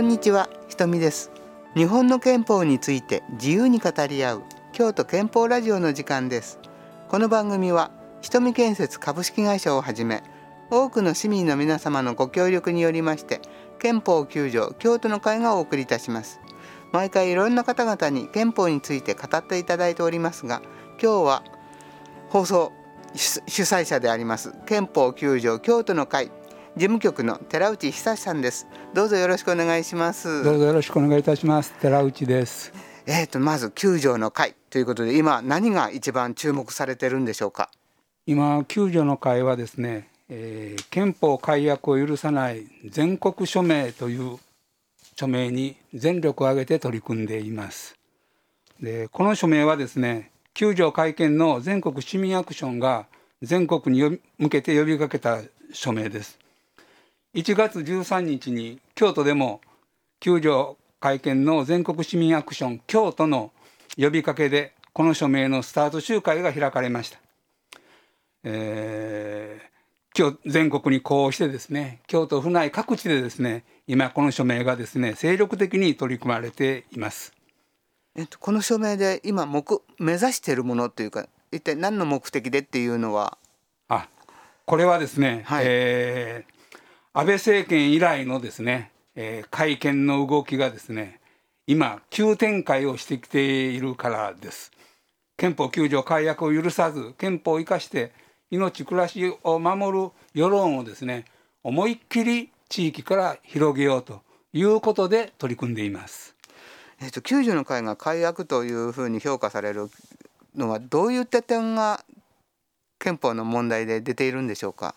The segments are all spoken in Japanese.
こんにちは、ひとみです。日本の憲法について自由に語り合う京都憲法ラジオの時間です。この番組はひとみ建設株式会社をはじめ多くの市民の皆様のご協力によりまして憲法9条京都の会がお送りいたします。毎回いろんな方々に憲法について語っていただいておりますが今日は放送主催者であります憲法9条京都の会事務局の寺内久さんです。どうぞよろしくお願いします。どうぞよろしくお願いいたします。寺内です。えっ、とまず9条の会ということで今何が一番注目されてるんでしょうか？今9条の会はですね、えー、憲法改悪を許さない全国署名という署名に全力を挙げて取り組んでいます。でこの署名はですね9条会見の全国市民アクションが全国に向けて呼びかけた署名です1月13日に京都でも9条会見の全国市民アクション京都の呼びかけでこの署名のスタート集会が開かれました、えー、今日全国にこうしてですね京都府内各地でですね今この署名がですね精力的に取り組まれています。えっと、この署名で今目目指しているものというか一体何の目的でっていうのは？あこれはですね、はい、えー安倍政権以来のですね、えー、会見の動きがですね今急展開をしてきているからです憲法9条改悪を許さず憲法を生かして命暮らしを守る世論をですね思いっきり地域から広げようということで取り組んでいます。えっと、9条の会が改悪というふうに評価されるのはどういった点が憲法の問題で出ているんでしょうか？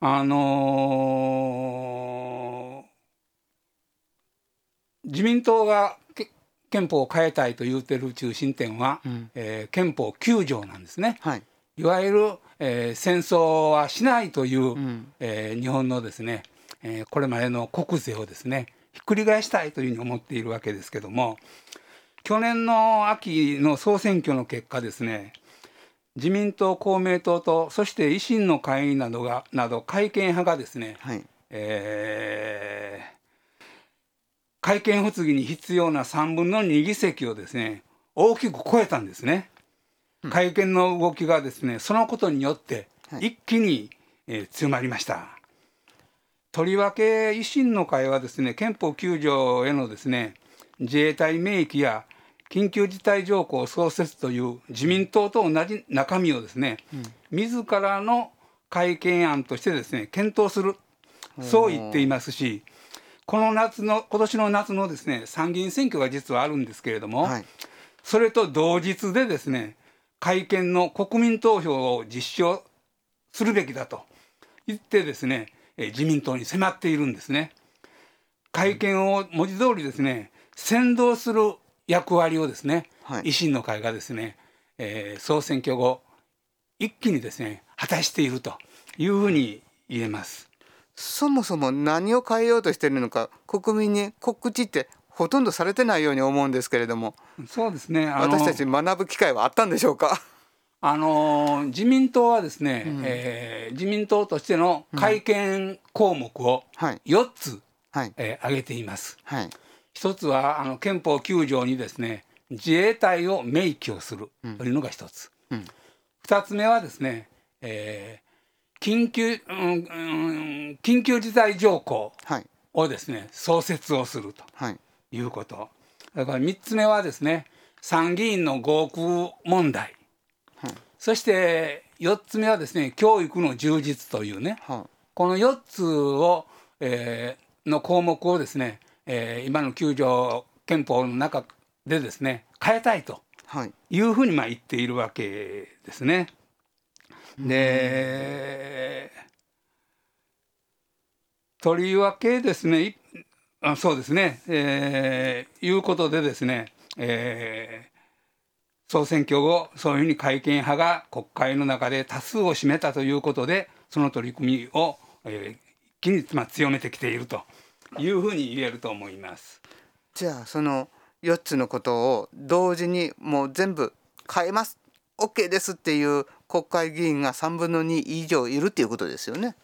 あのー、自民党が憲法を変えたいと言うてる中心点は、うん、えー、憲法9条なんですね。はい、いわゆる、えー、戦争はしないという、うん、えー、日本のですね、えー、これまでの国是をですねひっくり返したいというふうに思っているわけですけども去年の秋の総選挙の結果ですね自民党公明党とそして維新の会などがなど改憲派がですね、はい、えー、改憲発議に必要な3分の2議席をですね大きく超えたんですね。改憲の動きがですねそのことによって一気に、えー、強まりました。とりわけ維新の会はですね憲法9条へのですね自衛隊名義や緊急事態条項創設という自民党と同じ中身をですね、うん、自らの改憲案としてですね検討する。そう言っていますしこの夏の今年の夏のですね参議院選挙が実はあるんですけれども、はい、それと同日でですね改憲の国民投票を実施するべきだと言ってですね自民党に迫っているんですね。改憲を文字通りですね先導する役割をですね、はい、維新の会がですね、えー、総選挙後一気にですね果たしているというふうに言えます。そもそも何を変えようとしているのか国民に告知ってほとんどされてないように思うんですけれどもそうですね私たち学ぶ機会はあったんでしょうか？あの自民党はですね、うん、えー、自民党としての改憲項目を4つ、はい、えー、挙げています。はい一つはあの憲法9条にですね自衛隊を明記をするというのが一つ、うん、二つ目はですね、えー、緊急、うんうん、緊急事態条項をですね、はい、創設をするということ、だから三つ目はですね参議院の合区問題、はい、そして四つ目はですね教育の充実というね、はい、この四つを、えー、の項目をですねえー、今の9条憲法の中でですね変えたいとい。うふうにまあ言っているわけですね。でとりわけですねあそうですね、えー、いうことでですね、えー、総選挙後そういうふうに改憲派が国会の中で多数を占めたということでその取り組みを、えー、一気にまあ強めてきているというふうに言えると思います。じゃあその4つのことを同時にもう全部変えます。OK ですっていう国会議員が3分の2以上いるっていうことですよね。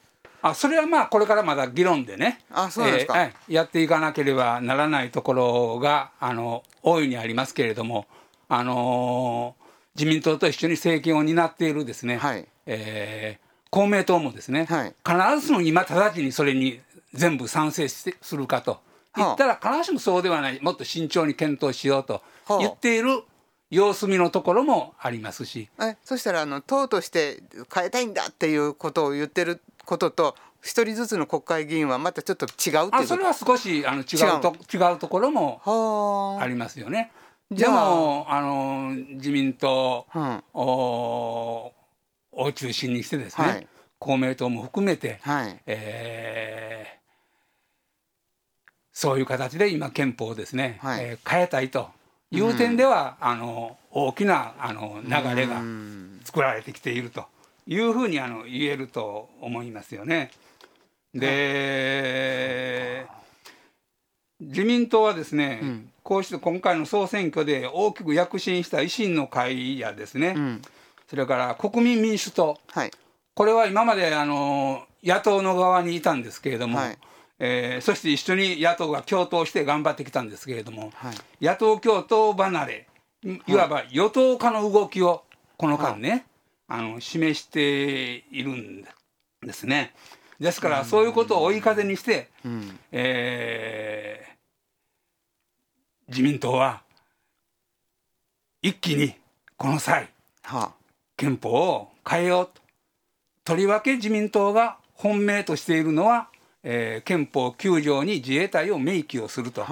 あそれはまあこれからまだ議論でね。あそうですか、えー、やっていかなければならないところがあの大いにありますけれども、あのー、自民党と一緒に政権を担っているですね、はい。えー、公明党もですね、はい、必ずしも今直ちにそれに全部賛成するかと。言ったら必ずしもそうではない。もっと慎重に検討しようと言っている様子見のところもありますし。えそしたらあの党として変えたいんだっていうことを言ってることと一人ずつの国会議員はまたちょっと違うあそれは少しあの違うと違う。ところもあ。りますよね。でもあの自民党、うん、を中心にしてですね、はい、公明党も含めて、はい、えー、そういう形で今憲法をですね、はい、えー、変えたいという点では、うん、あの大きなあの流れが作られてきているというふうにあの言えると思いますよね。で、自民党はですね、うん、こうして今回の総選挙で大きく躍進した維新の会やですね、うん、それから国民民主党、はい、これは今まであの野党の側にいたんですけれども、はい、えー、そして一緒に野党が共闘して頑張ってきたんですけれども、はい、野党共闘離れいわば与党化の動きをこの間ね、あの示しているんですね。ですからそういうことを追い風にして、うん、えー、自民党は一気にこの際、はあ、憲法を変えようと。とりわけ自民党が本命としているのは、えー、憲法9条に自衛隊を明記をすると。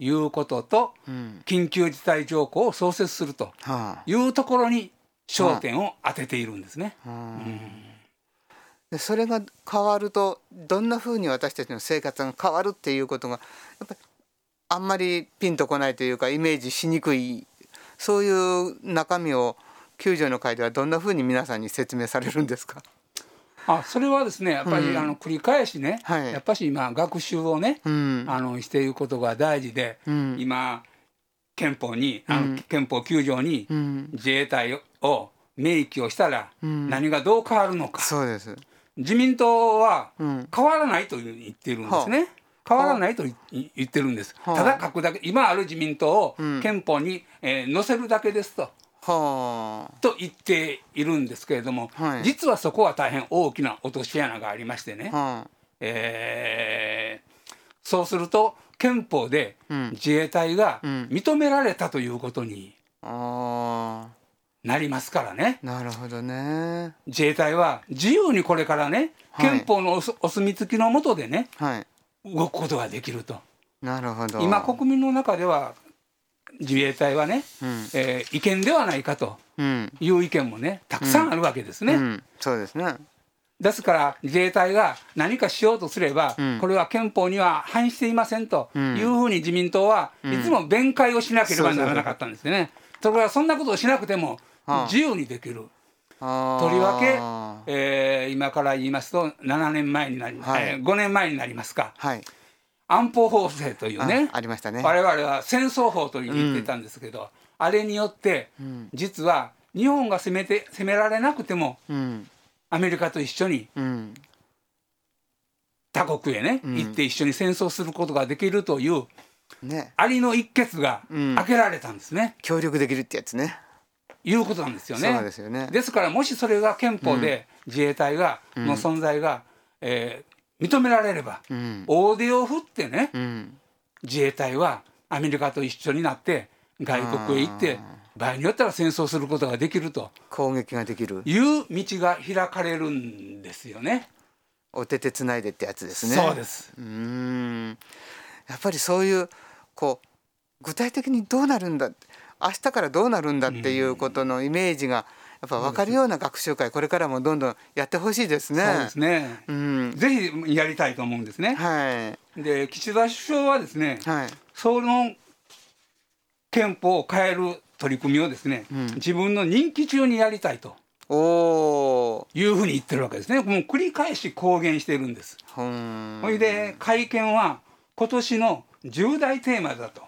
いうことと、うん、緊急事態条項を創設するというところに焦点を当てているんですね。それが変わるとどんなふうに私たちの生活が変わるっていうことがやっぱりあんまりピンとこないというかイメージしにくいそういう中身を救助の会ではどんなふうに皆さんに説明されるんですか？あそれはですねやっぱり、うん、あの繰り返しね、はい、やっぱし今学習をね、うん、あのしていくことが大事で、うん、今憲法にあの、憲法9条に自衛隊を明記をしたら何がどう変わるのか、そうです。自民党は変わらないと言ってるんですね。うん変わらないと言ってるんです。ただ書くだけ今ある自民党を憲法に、えー、載せるだけですと。はあ、と言っているんですけれども、はい、実はそこは大変大きな落とし穴がありましてね、はあ、えー、そうすると憲法で自衛隊が認められたということになりますからね。なるほどね。自衛隊は自由にこれからね、憲法のお墨付きのもとでね、はい、動くことができると。なるほど。今国民の中では自衛隊はね、うん、えー、違憲ではないかという意見もねたくさんあるわけですね。うん。うん、そうですね。ですから自衛隊が何かしようとすれば、これは憲法には反していませんというふうに自民党はいつも弁解をしなければならなかったんですね。ところがそんなことをしなくても自由にできる。とりわけ、えー、今から言いますと7年前になり、はい、えー、5年前になりますか、はい、安保法制というねありましたね。我々は戦争法と言ってたんですけど、うん、あれによって、うん、実は日本が攻めて攻められなくても、うん、アメリカと一緒に、他国へね、行って一緒に戦争することができるという、ね、ありの一決が開けられたんですね、協力できるってやつね。いうことなんですよね。そうですよね。ですからもしそれが憲法で自衛隊が、の存在が、えー、認められれば、うん、大手を振ってね、うん、自衛隊はアメリカと一緒になって外国へ行って場合によったら戦争することができると攻撃ができるいう道が開かれるんですよね。お手手つないでってやつですね。そうです。うんやっぱりそういうこう具体的にどうなるんだ明日からどうなるんだっていうことのイメージがやっぱ分かるような学習会これからもどんどんやってほしいですね。そうですね。うん、ぜひやりたいと思うんですね。はい。で岸田首相はですね、はい、その憲法を変える取り組みをですね、うん、自分の任期中にやりたいと。おいうふうに言ってるわけですね。もう繰り返し公言してるんです。ほいで会見は今年の重大テーマだと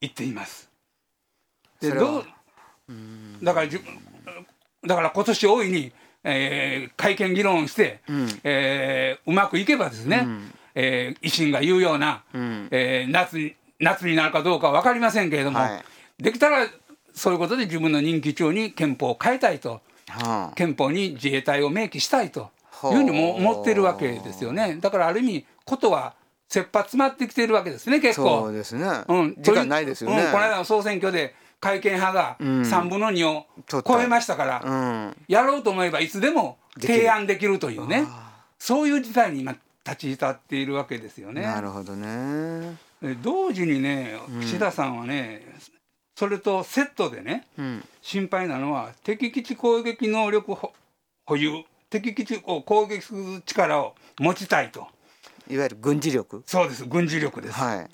言っています。でどうだからだから今年大いに、えー、会見議論して、うん、えー、うまくいけばですね、うん、えー、維新が言うような、うん、えー、夏に夏になるかどうか分かりませんけれども、はい、できたらそういうことで自分の任期中に憲法を変えたいと、はあ、憲法に自衛隊を明記したいというふうにも思ってるわけですよね。だからある意味ことは切羽詰まってきてるわけですね結構。そうですね。うん、時間ないですよね。うん、この間の総選挙で改憲派が3分の2を超えましたから、うん、やろうと思えばいつでも提案できるというね。そういう事態に今立ち至っているわけですよね。なるほどね。同時にね岸田さんはね、うん、それとセットでね、うん、心配なのは敵基地攻撃能力保有。敵基地を攻撃する力を持ちたいと。いわゆる軍事力。そうです。軍事力です。は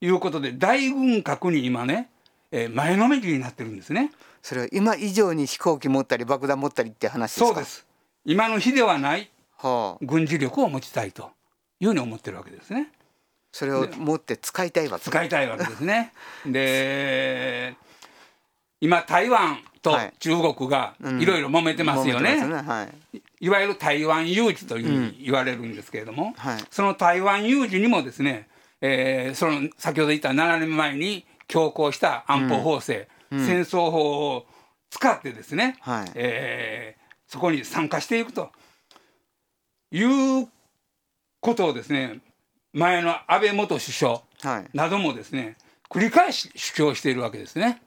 い、いうことで大軍拡に今ねえー、前のめりになってるんですね。それは今以上に飛行機持ったり爆弾持ったりって話ですか？そうです。今の日ではない軍事力を持ちたいというふうに思ってるわけですね。それを持って使いたいわけ使いたいわけですね。で今台湾と中国がいろいろ揉めてますよね。い。わゆる台湾有事というふうに言われるんですけれども、うん。はい、その台湾有事にもですね、えー、その先ほど言った7年前に強行した安保法制、うん、戦争法を使ってですね、はい、えー、そこに参加していくということをですね前の安倍元首相などもですね、繰り返し主張しているわけですね。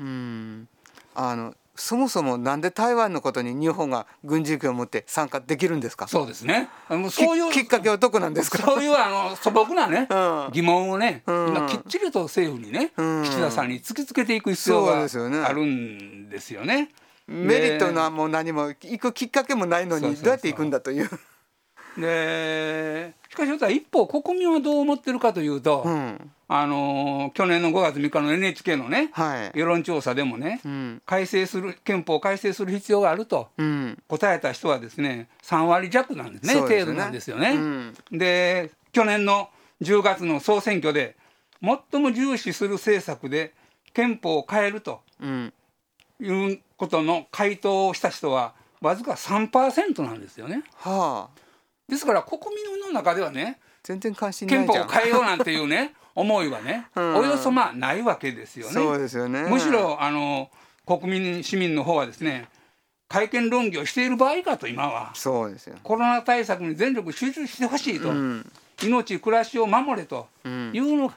うん。あのそもそもなんで台湾のことに日本が軍事力を持って参加できるんですか？そうですね。そういうきっかけはどこなんですか？そういうあの素朴なね、うん、疑問をね、うん、今きっちりと政府にね、うん、岸田さんに突きつけていく必要があるんですよね。メリットはもう何も行くきっかけもないのにどうやって行くんだという。でしかし一方国民はどう思ってるかというと、うん、あの去年の5月3日の NHK のね、はい、世論調査でもね、うん、改正する憲法を改正する必要があると、答えた人はですね3割弱なんですね、ね、程度なんですよね。で去年の10月の総選挙で最も重視する政策で憲法を変えるということの回答をした人はわずか3%なんですよね。はあですから国民の中ではね全然関心ない憲法を変えようなんていうね 思いはね、うん、およそまあないわけですよね。そうですよね。むしろあの国民市民の方はですね会見論議をしている場合かと今は。そうですよ。コロナ対策に全力集中してほしいと、うん、命暮らしを守れというのが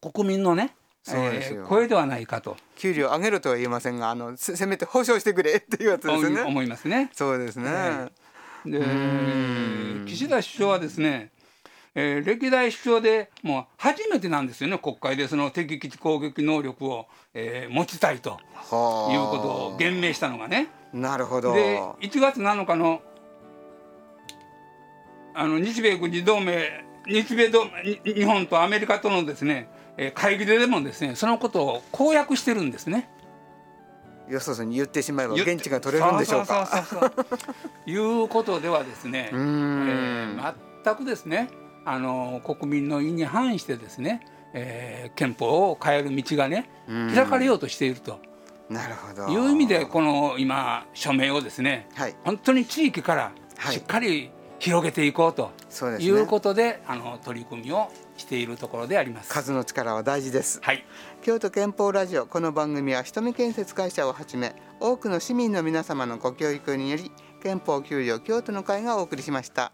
国民のねそうですよ、えー、声ではないかと。給料上げろとは言いませんがあのせめて保証してくれっていうやつですね。思いますね。そうですね、えーで岸田首相はですね、えー、歴代首相でもう初めてなんですよね国会でその敵基地攻撃能力を、えー、持ちたいということを言明したのがね。なるほどで1月7日のあの日米軍事同盟日米同日本とアメリカとのですね会議ででもですねそのことを公約してるんですね。よそそに言ってしまえば現地が取れるんでしょうか。いうことではですね、えー、全くですねあの国民の意に反してですね、えー、憲法を変える道がね開かれようとしていると。なるほど。いう意味でこの今署名をですね、はい、本当に地域からしっかり広げていこうということで、はい、あの取り組みをしているところであります。数の力は大事です、はい、京都憲法ラジオこの番組は瞳建設会社をはじめ多くの市民の皆様のご教育により憲法9条京都の会がお送りしました